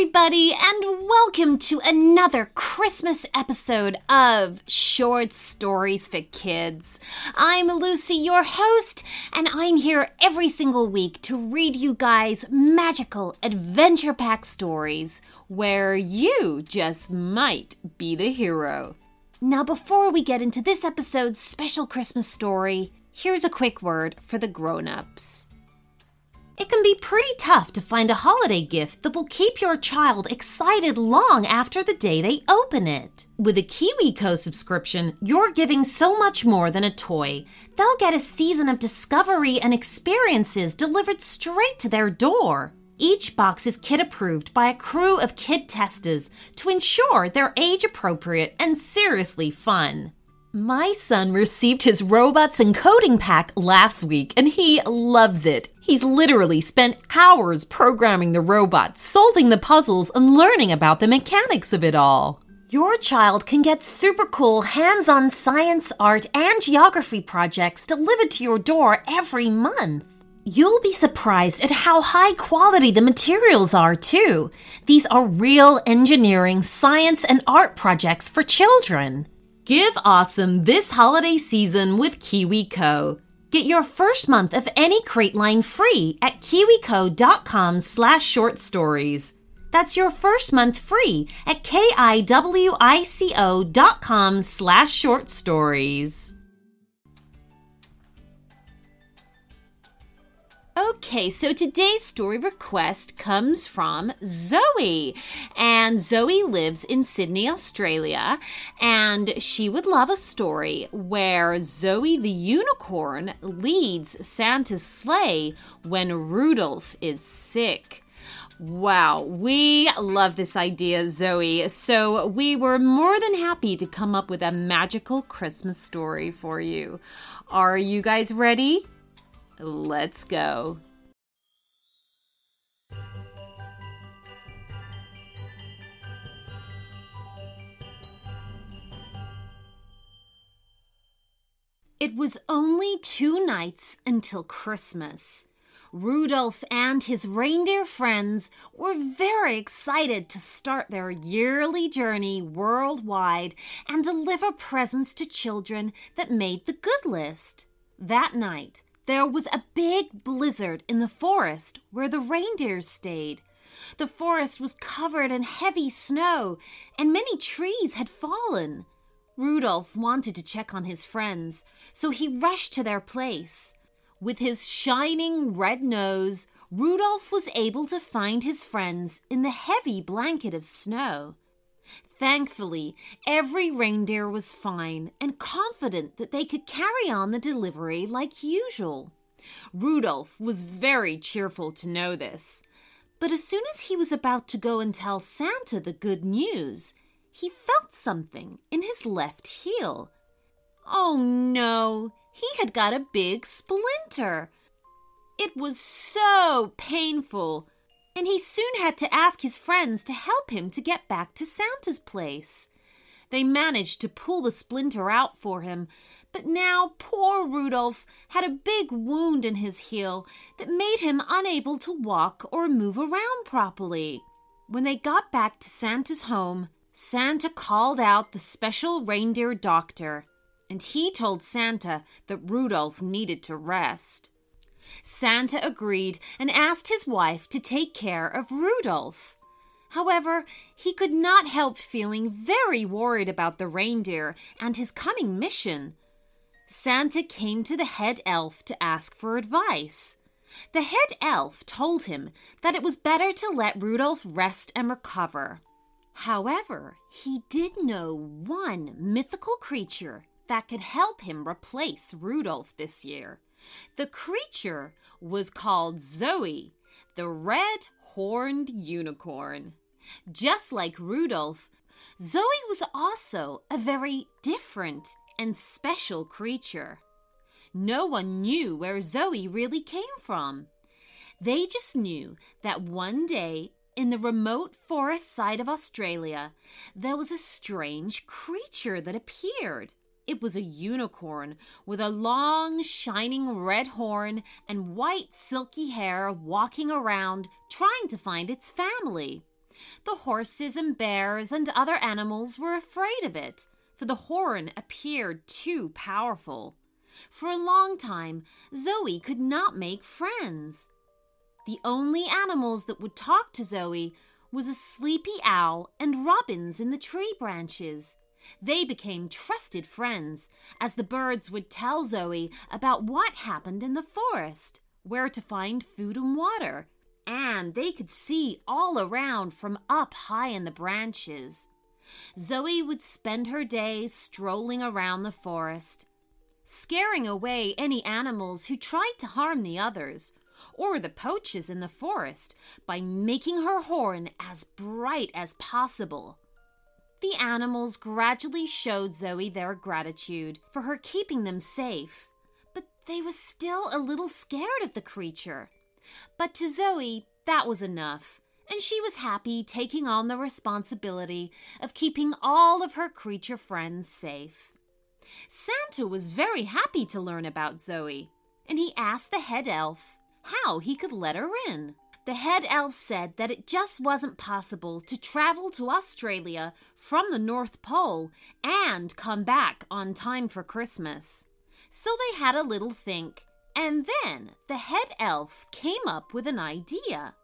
everybody, and welcome to another Christmas episode of Short Stories for Kids. I'm Lucy, your host, and I'm here every single week to read you guys magical adventure pack stories where you just might be the hero. Now, before we get into this episode's special Christmas story, here's a quick word for the grown ups. It can be pretty tough to find a holiday gift that will keep your child excited long after the day they open it. With a KiwiCo subscription, you're giving so much more than a toy. They'll get a season of discovery and experiences delivered straight to their door. Each box is kid approved by a crew of kid testers to ensure they're age appropriate and seriously fun. My son received his robots and coding pack last week and he loves it. He's literally spent hours programming the robots, solving the puzzles, and learning about the mechanics of it all. Your child can get super cool hands on science, art, and geography projects delivered to your door every month. You'll be surprised at how high quality the materials are, too. These are real engineering, science, and art projects for children. Give awesome this holiday season with KiwiCo. Get your first month of any crate line free at kiwico.com slash short stories. That's your first month free at kiwico dot com slash short stories. Okay, so today's story request comes from Zoe. And Zoe lives in Sydney, Australia. And she would love a story where Zoe the unicorn leads Santa's sleigh when Rudolph is sick. Wow, we love this idea, Zoe. So we were more than happy to come up with a magical Christmas story for you. Are you guys ready? Let's go. It was only two nights until Christmas. Rudolph and his reindeer friends were very excited to start their yearly journey worldwide and deliver presents to children that made the good list. That night, there was a big blizzard in the forest where the reindeers stayed. The forest was covered in heavy snow, and many trees had fallen. Rudolph wanted to check on his friends, so he rushed to their place. With his shining red nose, Rudolph was able to find his friends in the heavy blanket of snow. Thankfully, every reindeer was fine and confident that they could carry on the delivery like usual. Rudolph was very cheerful to know this. But as soon as he was about to go and tell Santa the good news, he felt something in his left heel. Oh no, he had got a big splinter. It was so painful, and he soon had to ask his friends to help him to get back to Santa's place. They managed to pull the splinter out for him, but now poor Rudolph had a big wound in his heel that made him unable to walk or move around properly. When they got back to Santa's home, Santa called out the special reindeer doctor, and he told Santa that Rudolph needed to rest. Santa agreed and asked his wife to take care of Rudolph. However, he could not help feeling very worried about the reindeer and his coming mission. Santa came to the head elf to ask for advice. The head elf told him that it was better to let Rudolph rest and recover. However, he did know one mythical creature that could help him replace Rudolph this year. The creature was called Zoe, the red horned unicorn. Just like Rudolph, Zoe was also a very different and special creature. No one knew where Zoe really came from. They just knew that one day in the remote forest side of Australia, there was a strange creature that appeared. It was a unicorn with a long, shining red horn and white, silky hair walking around trying to find its family. The horses and bears and other animals were afraid of it, for the horn appeared too powerful. For a long time, Zoe could not make friends. The only animals that would talk to Zoe was a sleepy owl and robins in the tree branches. They became trusted friends, as the birds would tell Zoe about what happened in the forest, where to find food and water, and they could see all around from up high in the branches. Zoe would spend her days strolling around the forest, scaring away any animals who tried to harm the others, or the poachers in the forest, by making her horn as bright as possible. The animals gradually showed Zoe their gratitude for her keeping them safe, but they were still a little scared of the creature. But to Zoe, that was enough, and she was happy taking on the responsibility of keeping all of her creature friends safe. Santa was very happy to learn about Zoe, and he asked the head elf how he could let her in. The head elf said that it just wasn't possible to travel to Australia from the North Pole and come back on time for Christmas. So they had a little think, and then the head elf came up with an idea.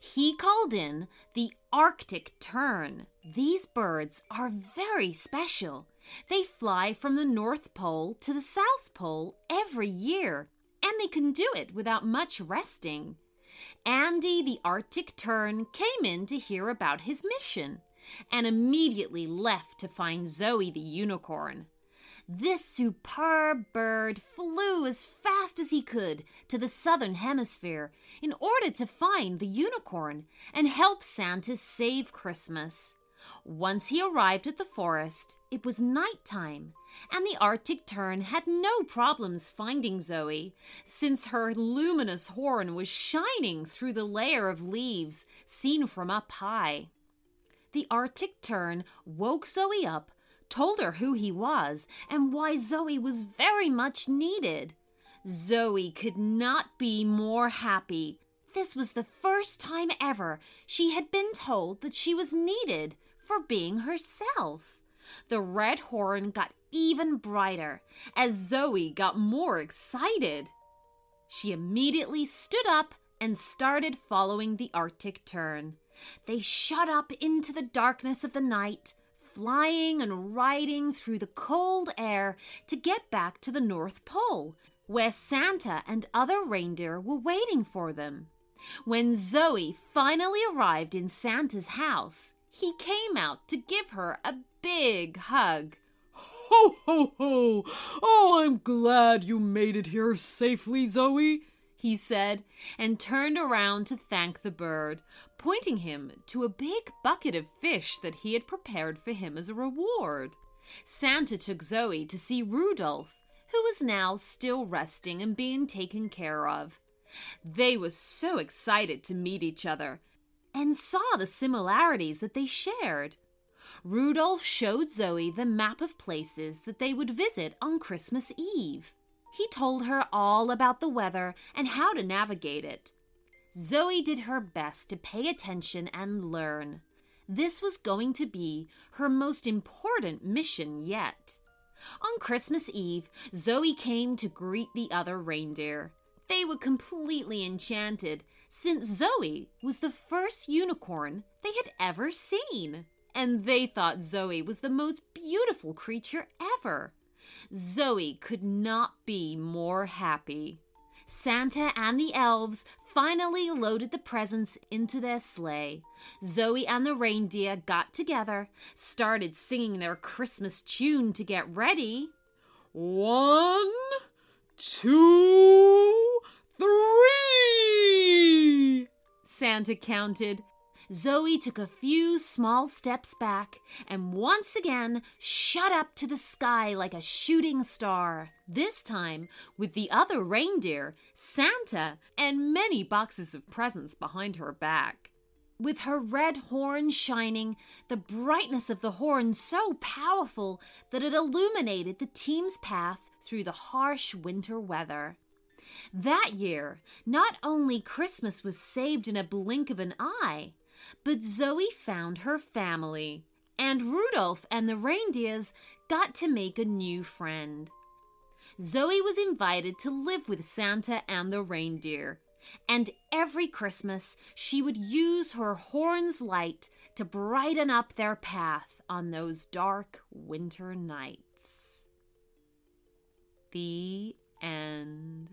He called in the Arctic tern. These birds are very special. They fly from the North Pole to the South Pole every year, and they can do it without much resting. Andy the Arctic tern came in to hear about his mission and immediately left to find Zoe the unicorn. This superb bird flew as fast as he could to the southern hemisphere in order to find the unicorn and help Santa save Christmas. Once he arrived at the forest, it was night time, and the Arctic tern had no problems finding Zoe, since her luminous horn was shining through the layer of leaves seen from up high. The Arctic tern woke Zoe up, told her who he was, and why Zoe was very much needed. Zoe could not be more happy. This was the first time ever she had been told that she was needed for being herself. The red horn got even brighter as Zoe got more excited. She immediately stood up and started following the Arctic tern. They shot up into the darkness of the night, flying and riding through the cold air to get back to the North Pole, where Santa and other reindeer were waiting for them. When Zoe finally arrived in Santa's house, he came out to give her a big hug. Ho, ho, ho! Oh, I'm glad you made it here safely, Zoe, he said, and turned around to thank the bird, pointing him to a big bucket of fish that he had prepared for him as a reward. Santa took Zoe to see Rudolph, who was now still resting and being taken care of. They were so excited to meet each other and saw the similarities that they shared. Rudolph showed Zoe the map of places that they would visit on Christmas Eve. He told her all about the weather and how to navigate it. Zoe did her best to pay attention and learn. This was going to be her most important mission yet. On Christmas Eve, Zoe came to greet the other reindeer. They were completely enchanted since Zoe was the first unicorn they had ever seen. And they thought Zoe was the most beautiful creature ever. Zoe could not be more happy. Santa and the elves finally loaded the presents into their sleigh. Zoe and the reindeer got together, started singing their Christmas tune to get ready. One, two, Santa counted. Zoe took a few small steps back and once again shot up to the sky like a shooting star, this time with the other reindeer, Santa, and many boxes of presents behind her back. With her red horn shining, the brightness of the horn so powerful that it illuminated the team's path through the harsh winter weather. That year, not only Christmas was saved in a blink of an eye, But Zoe found her family, and Rudolph and the reindeers got to make a new friend. Zoe was invited to live with Santa and the reindeer, and every Christmas she would use her horn's light to brighten up their path on those dark winter nights. The end.